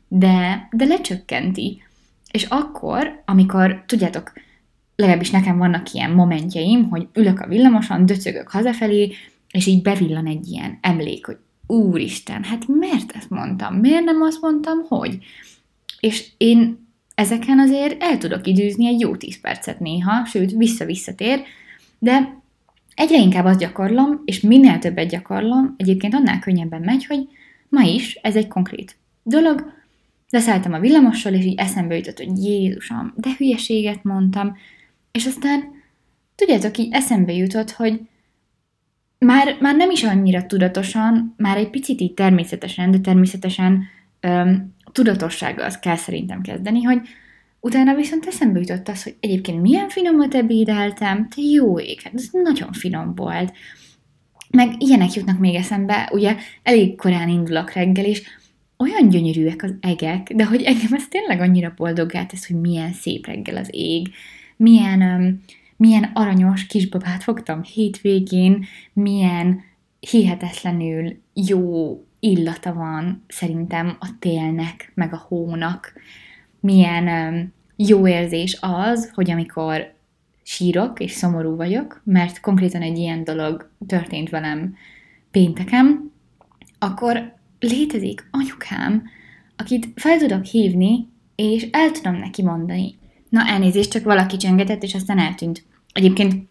Speaker 1: de, de lecsökkenti. És akkor, amikor, tudjátok, legalábbis nekem vannak ilyen momentjeim, hogy ülök a villamoson, döcögök hazafelé, és így bevillan egy ilyen emlék, hogy úristen, hát miért ezt mondtam? Miért nem azt mondtam, hogy? És én ezeken azért el tudok időzni egy jó tíz percet néha, sőt, vissza-visszatér, de egyre inkább azt gyakorlom, és minél többet gyakorlom, egyébként annál könnyebben megy, hogy ma is ez egy konkrét dolog, leszálltam a villamossal, és így eszembe jutott, hogy Jézusom, de hülyeséget mondtam, és aztán, tudjátok, így eszembe jutott, hogy már, már nem is annyira tudatosan, már egy picit így természetesen, de természetesen öm, tudatossággal kell szerintem kezdeni, hogy utána viszont eszembe jutott az, hogy egyébként milyen finomat ebédeltem, te jó ég, hát ez nagyon finom volt. Meg ilyenek jutnak még eszembe, ugye elég korán indulok reggel, és olyan gyönyörűek az egek, de hogy engem ez tényleg annyira boldoggá tesz, hogy milyen szép reggel az ég, milyen, milyen aranyos kisbabát fogtam hétvégén, milyen hihetetlenül jó illata van szerintem a télnek, meg a hónak, milyen jó érzés az, hogy amikor sírok és szomorú vagyok, mert konkrétan egy ilyen dolog történt velem pénteken, akkor létezik anyukám, akit fel tudok hívni, és el tudom neki mondani. Na elnézést, csak valaki csöngetett, és aztán eltűnt. Egyébként,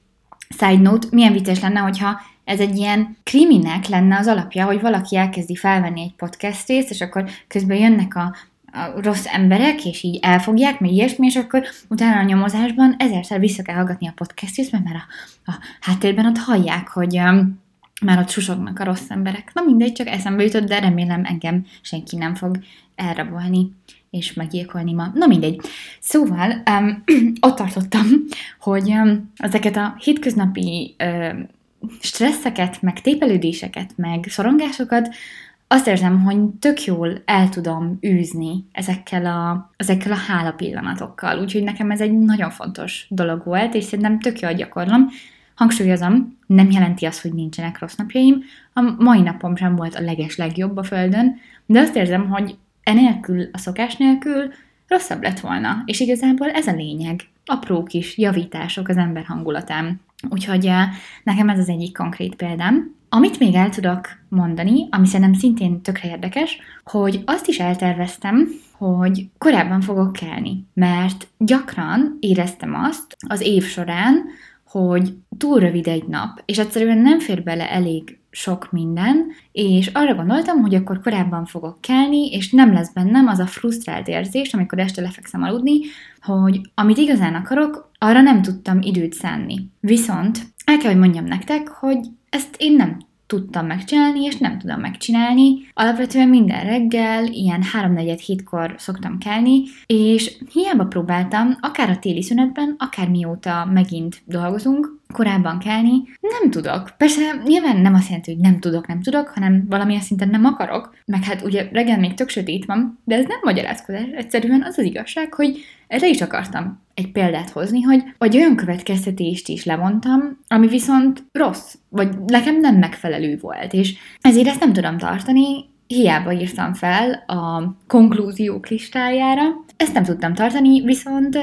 Speaker 1: side note, milyen vicces lenne, hogyha ez egy ilyen kriminek lenne az alapja, hogy valaki elkezdi felvenni egy podcast részt, és akkor közben jönnek a, a rossz emberek, és így elfogják, meg ilyesmi, és akkor utána a nyomozásban ezerszer vissza kell hallgatni a podcast részt, mert már a, a háttérben ott hallják, hogy um, már ott susognak a rossz emberek. Na mindegy, csak eszembe jutott, de remélem engem senki nem fog elrabolni és meggyilkolni ma. Na mindegy. Szóval um, ott tartottam, hogy um, ezeket a hétköznapi um, stresszeket, meg tépelődéseket, meg szorongásokat azt érzem, hogy tök jól el tudom űzni ezekkel a, ezekkel a hála pillanatokkal. Úgyhogy nekem ez egy nagyon fontos dolog volt, és szerintem tök jól gyakorlom. Hangsúlyozom, nem jelenti azt, hogy nincsenek rossz napjaim. A mai napom sem volt a leges legjobb a földön, de azt érzem, hogy enélkül, a szokás nélkül rosszabb lett volna. És igazából ez a lényeg. Apró kis javítások az ember hangulatán. Úgyhogy eh, nekem ez az egyik konkrét példám. Amit még el tudok mondani, ami szerintem szintén tökre érdekes, hogy azt is elterveztem, hogy korábban fogok kelni, mert gyakran éreztem azt az év során, hogy túl rövid egy nap, és egyszerűen nem fér bele elég sok minden, és arra gondoltam, hogy akkor korábban fogok kelni, és nem lesz bennem az a frusztrált érzés, amikor este lefekszem aludni, hogy amit igazán akarok, arra nem tudtam időt szánni. Viszont el kell, hogy mondjam nektek, hogy ezt én nem tudtam megcsinálni, és nem tudom megcsinálni. Alapvetően minden reggel, ilyen 3-4 hétkor szoktam kelni, és hiába próbáltam, akár a téli szünetben, akár mióta megint dolgozunk, korábban kelni, nem tudok. Persze nyilván nem azt jelenti, hogy nem tudok, nem tudok, hanem valamilyen szinten nem akarok, meg hát ugye reggel még tök sötét van, de ez nem magyarázkodás, egyszerűen az az igazság, hogy erre is akartam egy példát hozni, hogy, hogy olyan következtetést is levontam, ami viszont rossz, vagy nekem nem megfelelő volt, és ezért ezt nem tudom tartani, hiába írtam fel a konklúziók listájára. Ezt nem tudtam tartani, viszont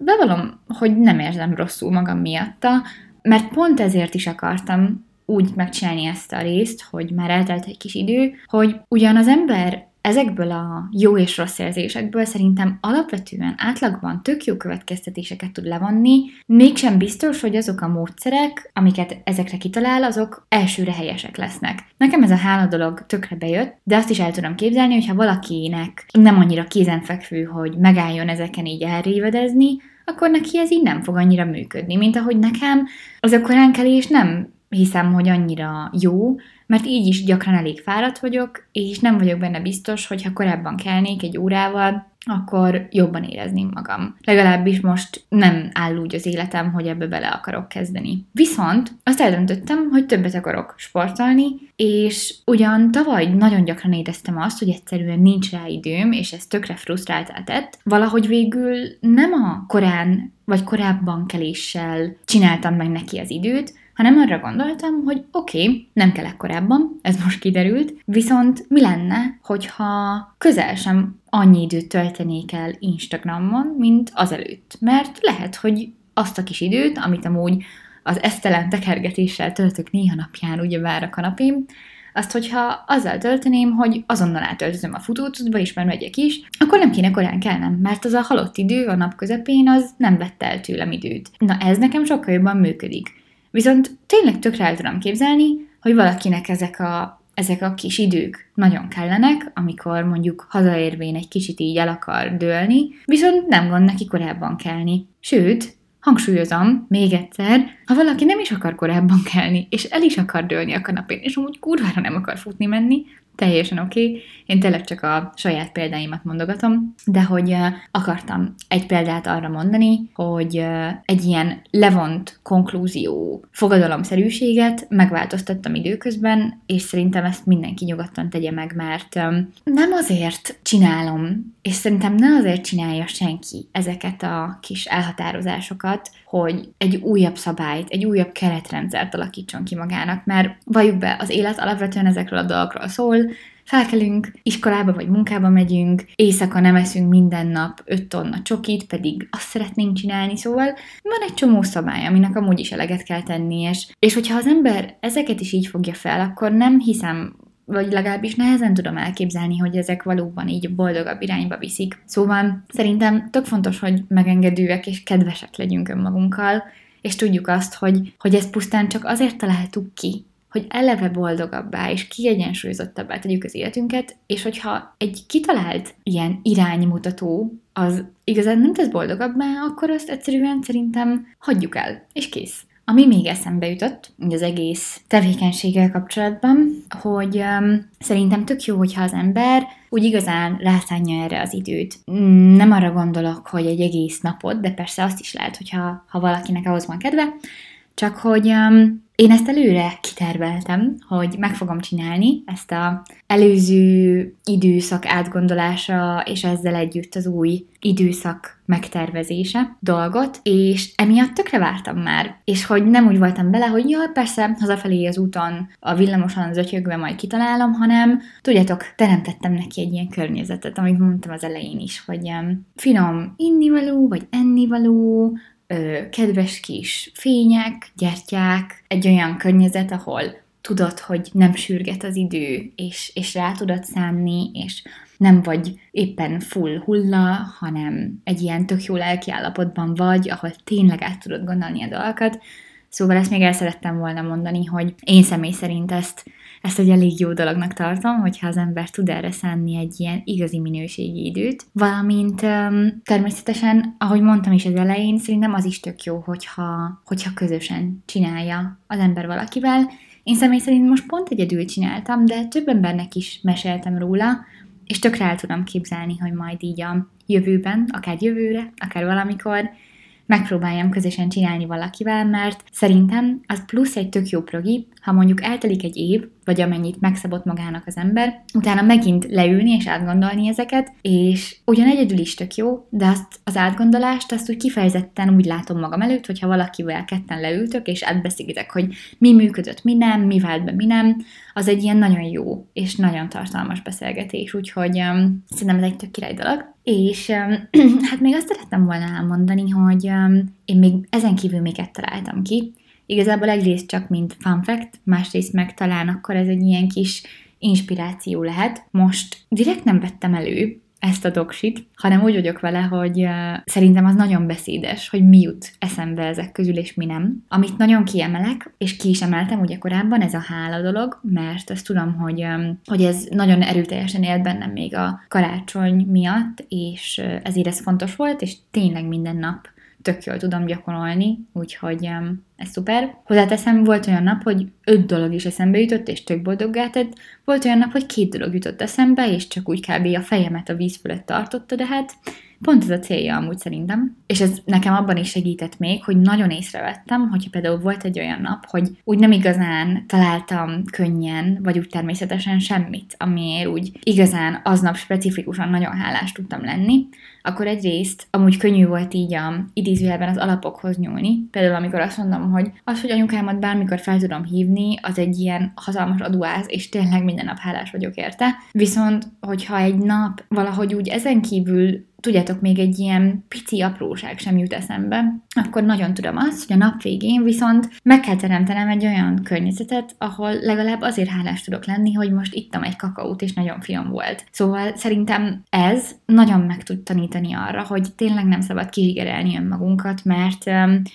Speaker 1: bevallom, hogy nem érzem rosszul magam miatta, mert pont ezért is akartam úgy megcsinálni ezt a részt, hogy már eltelt egy kis idő, hogy ugyan az ember ezekből a jó és rossz érzésekből szerintem alapvetően átlagban tök jó következtetéseket tud levonni, mégsem biztos, hogy azok a módszerek, amiket ezekre kitalál, azok elsőre helyesek lesznek. Nekem ez a hála dolog tökre bejött, de azt is el tudom képzelni, hogyha valakinek nem annyira kézenfekvő, hogy megálljon ezeken így elrévedezni, akkor neki ez így nem fog annyira működni, mint ahogy nekem az a koránkelés nem hiszem, hogy annyira jó, mert így is gyakran elég fáradt vagyok, és nem vagyok benne biztos, hogy ha korábban kelnék egy órával, akkor jobban érezném magam. Legalábbis most nem áll úgy az életem, hogy ebbe bele akarok kezdeni. Viszont azt eldöntöttem, hogy többet akarok sportolni, és ugyan tavaly nagyon gyakran éreztem azt, hogy egyszerűen nincs rá időm, és ez tökre frusztráltá tett, valahogy végül nem a korán vagy korábban keléssel csináltam meg neki az időt, hanem arra gondoltam, hogy oké, okay, nem kell korábban, ez most kiderült, viszont mi lenne, hogyha közel sem annyi időt töltenék el Instagramon, mint azelőtt. Mert lehet, hogy azt a kis időt, amit amúgy az esztelen tekergetéssel töltök néha napján, ugye vár a kanapém, azt, hogyha azzal tölteném, hogy azonnal átöltözöm a futócudba, és már megyek is, akkor nem kéne korán kelnem, mert az a halott idő a nap közepén az nem vette el tőlem időt. Na ez nekem sokkal jobban működik. Viszont tényleg tökre el tudom képzelni, hogy valakinek ezek a, ezek a kis idők nagyon kellenek, amikor mondjuk hazaérvén egy kicsit így el akar dőlni, viszont nem gond neki korábban kelni. Sőt, hangsúlyozom, még egyszer, ha valaki nem is akar korábban kelni, és el is akar dőlni a kanapén, és amúgy kurvára nem akar futni menni, teljesen oké. Okay. Én tényleg csak a saját példáimat mondogatom, de hogy akartam egy példát arra mondani, hogy egy ilyen levont konklúzió fogadalomszerűséget megváltoztattam időközben, és szerintem ezt mindenki nyugodtan tegye meg, mert nem azért csinálom, és szerintem ne azért csinálja senki ezeket a kis elhatározásokat, hogy egy újabb szabályt, egy újabb keretrendszert alakítson ki magának, mert valljuk be, az élet alapvetően ezekről a dolgokról szól, felkelünk, iskolába vagy munkába megyünk, éjszaka nem eszünk minden nap 5 tonna csokit, pedig azt szeretnénk csinálni, szóval van egy csomó szabály, aminek amúgy is eleget kell tenni, és, és hogyha az ember ezeket is így fogja fel, akkor nem hiszem, vagy legalábbis nehezen tudom elképzelni, hogy ezek valóban így boldogabb irányba viszik. Szóval szerintem tök fontos, hogy megengedőek és kedvesek legyünk önmagunkkal, és tudjuk azt, hogy, hogy ezt pusztán csak azért találtuk ki, hogy eleve boldogabbá és kiegyensúlyozottabbá tegyük az életünket, és hogyha egy kitalált ilyen iránymutató az igazán nem tesz boldogabbá, akkor azt egyszerűen szerintem hagyjuk el, és kész. Ami még eszembe jutott, az egész tevékenységgel kapcsolatban, hogy um, szerintem tök jó, hogyha az ember úgy igazán rászánja erre az időt. Nem arra gondolok, hogy egy egész napot, de persze azt is lehet, hogyha ha valakinek ahhoz van kedve, csak hogy um, én ezt előre kiterveltem, hogy meg fogom csinálni ezt a előző időszak átgondolása, és ezzel együtt az új időszak megtervezése dolgot, és emiatt tökre vártam már. És hogy nem úgy voltam bele, hogy jaj, persze, hazafelé az úton a villamosan zötyögve majd kitalálom, hanem tudjátok, teremtettem neki egy ilyen környezetet, amit mondtam az elején is, hogy um, finom innivaló, vagy ennivaló, ö, kedves kis fények, gyertyák, egy olyan környezet, ahol tudod, hogy nem sürget az idő, és, és rá tudod szánni, és nem vagy éppen full hulla, hanem egy ilyen tök jó lelkiállapotban vagy, ahol tényleg át tudod gondolni a dolgokat. Szóval ezt még el szerettem volna mondani, hogy én személy szerint ezt ezt egy elég jó dolognak tartom, hogyha az ember tud erre szánni egy ilyen igazi minőségi időt. Valamint természetesen, ahogy mondtam is az elején, szerintem az is tök jó, hogyha, hogyha közösen csinálja az ember valakivel. Én személy szerint most pont egyedül csináltam, de több embernek is meséltem róla, és tökre el tudom képzelni, hogy majd így a jövőben, akár jövőre, akár valamikor megpróbáljam közösen csinálni valakivel, mert szerintem az plusz egy tök jó progi, ha mondjuk eltelik egy év, vagy amennyit megszabott magának az ember, utána megint leülni és átgondolni ezeket, és ugyan egyedül is tök jó, de azt az átgondolást azt úgy kifejezetten úgy látom magam előtt, hogyha valakivel ketten leültök, és átbeszélitek, hogy mi működött, mi nem, mi vált be, mi nem, az egy ilyen nagyon jó és nagyon tartalmas beszélgetés, úgyhogy um, szerintem ez egy tök király dolog. És um, hát még azt szerettem volna elmondani, hogy um, én még ezen kívül még találtam ki, Igazából egyrészt csak mint fun fact, másrészt meg talán akkor ez egy ilyen kis inspiráció lehet. Most direkt nem vettem elő, ezt a doksit, hanem úgy vagyok vele, hogy uh, szerintem az nagyon beszédes, hogy mi jut eszembe ezek közül, és mi nem. Amit nagyon kiemelek, és ki is emeltem ugye korábban, ez a hála dolog, mert azt tudom, hogy, um, hogy ez nagyon erőteljesen élt bennem még a karácsony miatt, és uh, ezért ez fontos volt, és tényleg minden nap tök jól tudom gyakorolni, úgyhogy ez szuper. Hozzáteszem, volt olyan nap, hogy öt dolog is eszembe jutott, és tök boldoggá tett. Volt olyan nap, hogy két dolog jutott eszembe, és csak úgy kb. a fejemet a víz fölött tartotta, de hát Pont ez a célja amúgy szerintem. És ez nekem abban is segített még, hogy nagyon észrevettem, hogyha például volt egy olyan nap, hogy úgy nem igazán találtam könnyen, vagy úgy természetesen semmit, amiért úgy igazán aznap specifikusan nagyon hálás tudtam lenni, akkor egyrészt amúgy könnyű volt így a idézőjelben az alapokhoz nyúlni. Például amikor azt mondom, hogy az, hogy anyukámat bármikor fel tudom hívni, az egy ilyen hatalmas aduáz, és tényleg minden nap hálás vagyok érte. Viszont, hogyha egy nap valahogy úgy ezen kívül tudjátok, még egy ilyen pici apróság sem jut eszembe, akkor nagyon tudom azt, hogy a nap végén viszont meg kell teremtenem egy olyan környezetet, ahol legalább azért hálás tudok lenni, hogy most ittam egy kakaót, és nagyon finom volt. Szóval szerintem ez nagyon meg tud arra, hogy tényleg nem szabad kizsigerelni önmagunkat, mert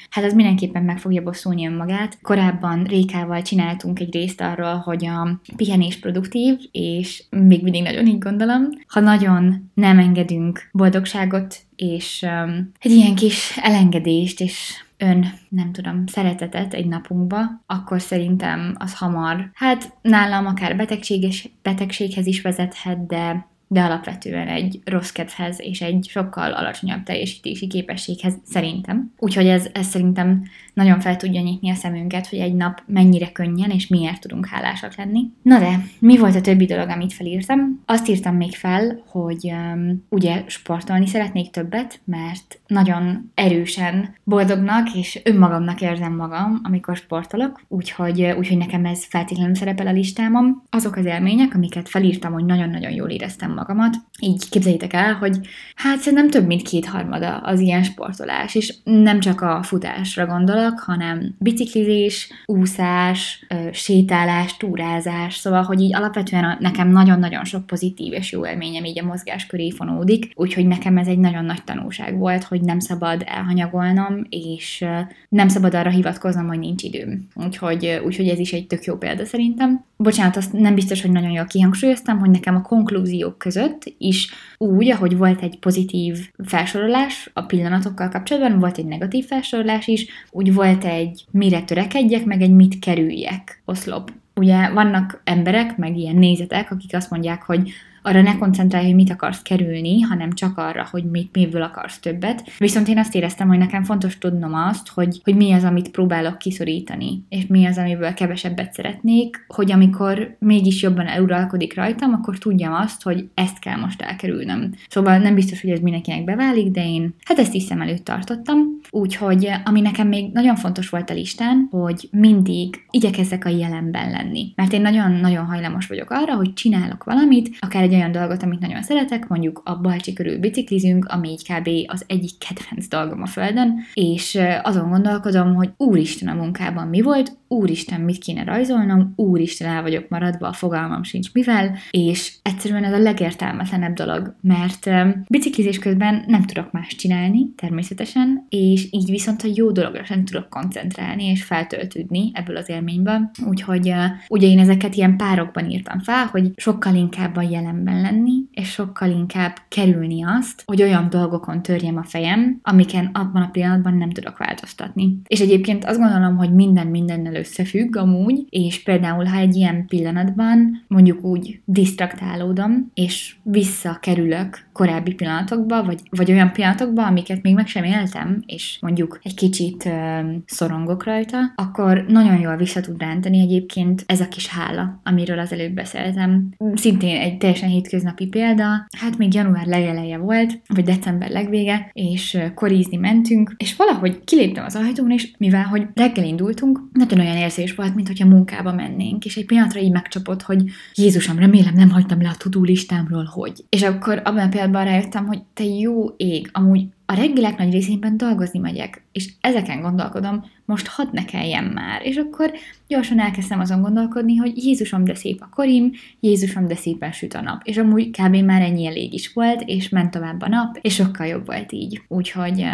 Speaker 1: hát ez mindenképpen meg fogja bosszulni önmagát. Korábban Rékával csináltunk egy részt arról, hogy a pihenés produktív, és még mindig nagyon így gondolom. Ha nagyon nem engedünk boldog boldogságot, és um, egy ilyen kis elengedést, és ön, nem tudom, szeretetet egy napunkba, akkor szerintem az hamar, hát nálam akár betegséges, betegséghez is vezethet, de de alapvetően egy rossz kedvhez és egy sokkal alacsonyabb teljesítési képességhez szerintem. Úgyhogy ez, ez szerintem nagyon fel tudja nyitni a szemünket, hogy egy nap mennyire könnyen és miért tudunk hálásak lenni. Na de, mi volt a többi dolog, amit felírtam? Azt írtam még fel, hogy um, ugye sportolni szeretnék többet, mert nagyon erősen boldognak és önmagamnak érzem magam, amikor sportolok, úgyhogy, úgyhogy nekem ez feltétlenül szerepel a listámon. Azok az élmények, amiket felírtam, hogy nagyon-nagyon jól éreztem magamad így képzeljétek el, hogy hát szerintem több mint kétharmada az ilyen sportolás, és nem csak a futásra gondolok, hanem biciklizés, úszás, sétálás, túrázás, szóval, hogy így alapvetően nekem nagyon-nagyon sok pozitív és jó élményem így a mozgás köré fonódik, úgyhogy nekem ez egy nagyon nagy tanulság volt, hogy nem szabad elhanyagolnom, és nem szabad arra hivatkoznom, hogy nincs időm. Úgyhogy, úgyhogy ez is egy tök jó példa szerintem. Bocsánat, azt nem biztos, hogy nagyon jól kihangsúlyoztam, hogy nekem a konklúziók között is úgy, ahogy volt egy pozitív felsorolás a pillanatokkal kapcsolatban, volt egy negatív felsorolás is, úgy volt egy mire törekedjek, meg egy mit kerüljek oszlop. Ugye vannak emberek, meg ilyen nézetek, akik azt mondják, hogy arra ne koncentrálj, hogy mit akarsz kerülni, hanem csak arra, hogy mit, miből akarsz többet. Viszont én azt éreztem, hogy nekem fontos tudnom azt, hogy, hogy mi az, amit próbálok kiszorítani, és mi az, amiből kevesebbet szeretnék, hogy amikor mégis jobban eluralkodik rajtam, akkor tudjam azt, hogy ezt kell most elkerülnöm. Szóval nem biztos, hogy ez mindenkinek beválik, de én hát ezt is szem előtt tartottam. Úgyhogy ami nekem még nagyon fontos volt a listán, hogy mindig igyekezzek a jelenben lenni. Mert én nagyon-nagyon hajlamos vagyok arra, hogy csinálok valamit, akár egy olyan dolgot, amit nagyon szeretek, mondjuk a Balcsi körül biciklizünk, ami így kb. az egyik kedvenc dolgom a Földön, és azon gondolkodom, hogy úristen a munkában mi volt, úristen mit kéne rajzolnom, úristen el vagyok maradva, a fogalmam sincs mivel, és egyszerűen ez a legértelmetlenebb dolog, mert biciklizés közben nem tudok más csinálni, természetesen, és így viszont a jó dologra sem tudok koncentrálni és feltöltődni ebből az élményből. Úgyhogy ugye én ezeket ilyen párokban írtam fel, hogy sokkal inkább a jelenben lenni, és sokkal inkább kerülni azt, hogy olyan dolgokon törjem a fejem, amiken abban a pillanatban nem tudok változtatni. És egyébként azt gondolom, hogy minden mindennel összefügg amúgy, és például, ha egy ilyen pillanatban mondjuk úgy disztraktálódom, és visszakerülök korábbi pillanatokba, vagy, vagy olyan pillanatokba, amiket még meg sem éltem, és mondjuk egy kicsit ö, szorongok rajta, akkor nagyon jól vissza tud rántani egyébként ez a kis hála, amiről az előbb beszéltem. Szintén egy teljesen hétköznapi példa, hát még január legeleje volt, vagy december legvége, és korízni mentünk, és valahogy kiléptem az ajtón, és mivel, hogy reggel indultunk, nagyon olyan érzés volt, mint hogyha munkába mennénk, és egy pillanatra így megcsapott, hogy Jézusom, remélem nem hagytam le a tudó listámról, hogy. És akkor abban a pillanatban rájöttem, hogy te jó ég, amúgy a reggelek nagy részében dolgozni megyek, és ezeken gondolkodom, most hadd ne kelljen már. És akkor gyorsan elkezdtem azon gondolkodni, hogy Jézusom, de szép a korim, Jézusom, de szépen süt a nap. És amúgy kb. már ennyi elég is volt, és ment tovább a nap, és sokkal jobb volt így. Úgyhogy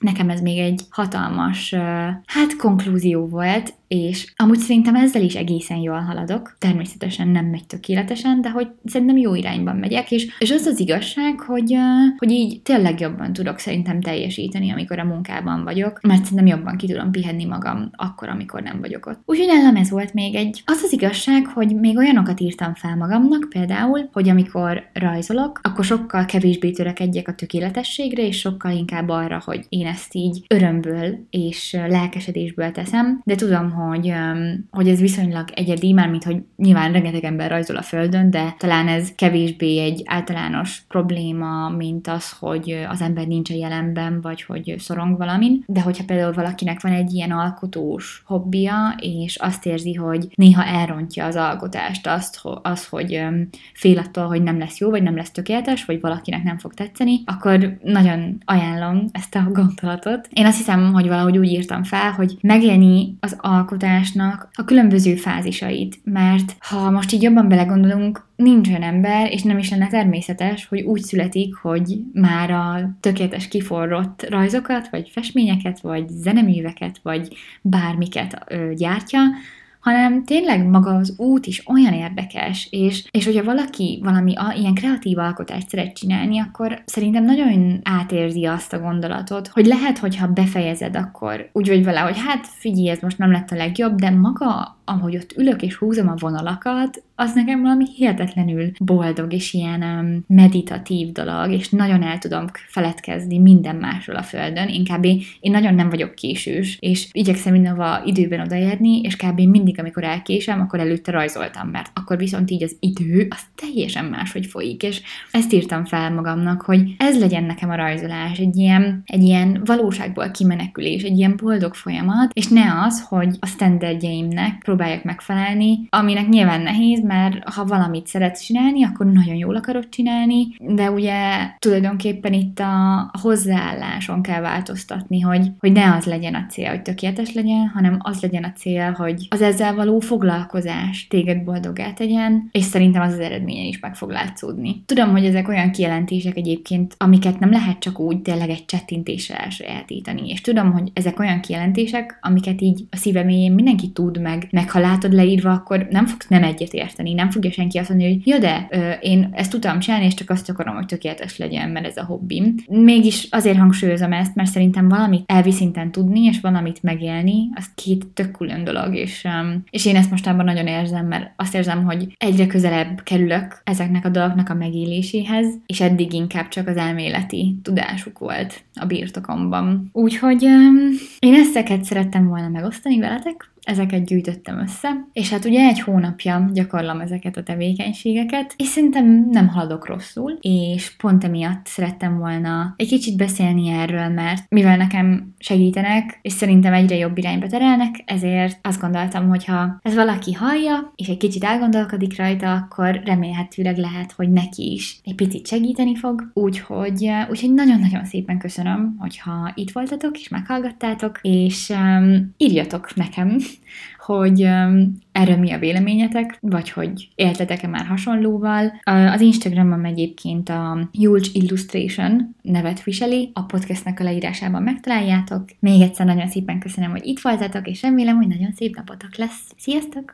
Speaker 1: nekem ez még egy hatalmas, hát konklúzió volt, és amúgy szerintem ezzel is egészen jól haladok. Természetesen nem megy tökéletesen, de hogy szerintem jó irányban megyek, és, és az az igazság, hogy, hogy így tényleg jobban tudok szerintem szerintem teljesíteni, amikor a munkában vagyok, mert szerintem jobban ki tudom pihenni magam akkor, amikor nem vagyok ott. Úgyhogy nálam ez volt még egy. Az az igazság, hogy még olyanokat írtam fel magamnak, például, hogy amikor rajzolok, akkor sokkal kevésbé törekedjek a tökéletességre, és sokkal inkább arra, hogy én ezt így örömből és lelkesedésből teszem, de tudom, hogy, hogy ez viszonylag egyedi, mármint, hogy nyilván rengeteg ember rajzol a földön, de talán ez kevésbé egy általános probléma, mint az, hogy az ember nincs a jelenben, vagy hogy szorong valamin. De hogyha például valakinek van egy ilyen alkotós hobbija, és azt érzi, hogy néha elrontja az alkotást, azt, az, hogy fél attól, hogy nem lesz jó, vagy nem lesz tökéletes, vagy valakinek nem fog tetszeni, akkor nagyon ajánlom ezt a gondolatot. Én azt hiszem, hogy valahogy úgy írtam fel, hogy megélni az alkotásnak a különböző fázisait, mert ha most így jobban belegondolunk, nincs olyan ember, és nem is lenne természetes, hogy úgy születik, hogy már a tökéletes kiforrott rajzokat, vagy festményeket, vagy zeneműveket, vagy bármiket ö, gyártja, hanem tényleg maga az út is olyan érdekes, és, és hogyha valaki valami a, ilyen kreatív alkotást szeret csinálni, akkor szerintem nagyon átérzi azt a gondolatot, hogy lehet, hogyha befejezed, akkor úgy vagy vele, hogy hát figyelj, ez most nem lett a legjobb, de maga ahogy ott ülök és húzom a vonalakat, az nekem valami hihetetlenül boldog és ilyen um, meditatív dolog, és nagyon el tudom feledkezni minden másról a földön. Én én nagyon nem vagyok késős, és igyekszem mindenhova időben odaérni, és kb. mindig, amikor elkésem, akkor előtte rajzoltam, mert akkor viszont így az idő, az teljesen máshogy folyik, és ezt írtam fel magamnak, hogy ez legyen nekem a rajzolás, egy ilyen, egy ilyen valóságból kimenekülés, egy ilyen boldog folyamat, és ne az, hogy a standardjaimnek próbáljak megfelelni, aminek nyilván nehéz, mert ha valamit szeretsz csinálni, akkor nagyon jól akarod csinálni, de ugye tulajdonképpen itt a hozzáálláson kell változtatni, hogy, hogy ne az legyen a cél, hogy tökéletes legyen, hanem az legyen a cél, hogy az ezzel való foglalkozás téged boldogá tegyen, és szerintem az az eredményen is meg fog látszódni. Tudom, hogy ezek olyan kijelentések egyébként, amiket nem lehet csak úgy tényleg egy csettintéssel elsajátítani, és tudom, hogy ezek olyan kijelentések, amiket így a szíve mélyén mindenki tud meg, meg ha látod leírva, akkor nem fogsz nem egyet érteni, nem fogja senki azt mondani, hogy jó, de ö, én ezt tudom csinálni, és csak azt akarom, hogy tökéletes legyen, mert ez a hobbim. Mégis azért hangsúlyozom ezt, mert szerintem valamit elvi szinten tudni, és valamit megélni, az két tök külön dolog, és, um, és én ezt mostában nagyon érzem, mert azt érzem, hogy egyre közelebb kerülök ezeknek a dolgoknak a megéléséhez, és eddig inkább csak az elméleti tudásuk volt a birtokomban. Úgyhogy um, én ezeket szerettem volna megosztani veletek, ezeket gyűjtöttem össze, és hát ugye egy hónapja gyakorlom ezeket a tevékenységeket, és szerintem nem haladok rosszul, és pont emiatt szerettem volna egy kicsit beszélni erről, mert mivel nekem segítenek, és szerintem egyre jobb irányba terelnek, ezért azt gondoltam, hogy ha ez valaki hallja, és egy kicsit elgondolkodik rajta, akkor remélhetőleg lehet, hogy neki is egy picit segíteni fog. Úgyhogy, úgyhogy nagyon-nagyon szépen köszönöm, hogyha itt voltatok, és meghallgattátok, és um, írjatok nekem, hogy erről mi a véleményetek, vagy hogy éltetek-e már hasonlóval. Az Instagramon egyébként a Julge Illustration nevet viseli, a podcastnak a leírásában megtaláljátok. Még egyszer nagyon szépen köszönöm, hogy itt voltatok, és remélem, hogy nagyon szép napotok lesz. Sziasztok!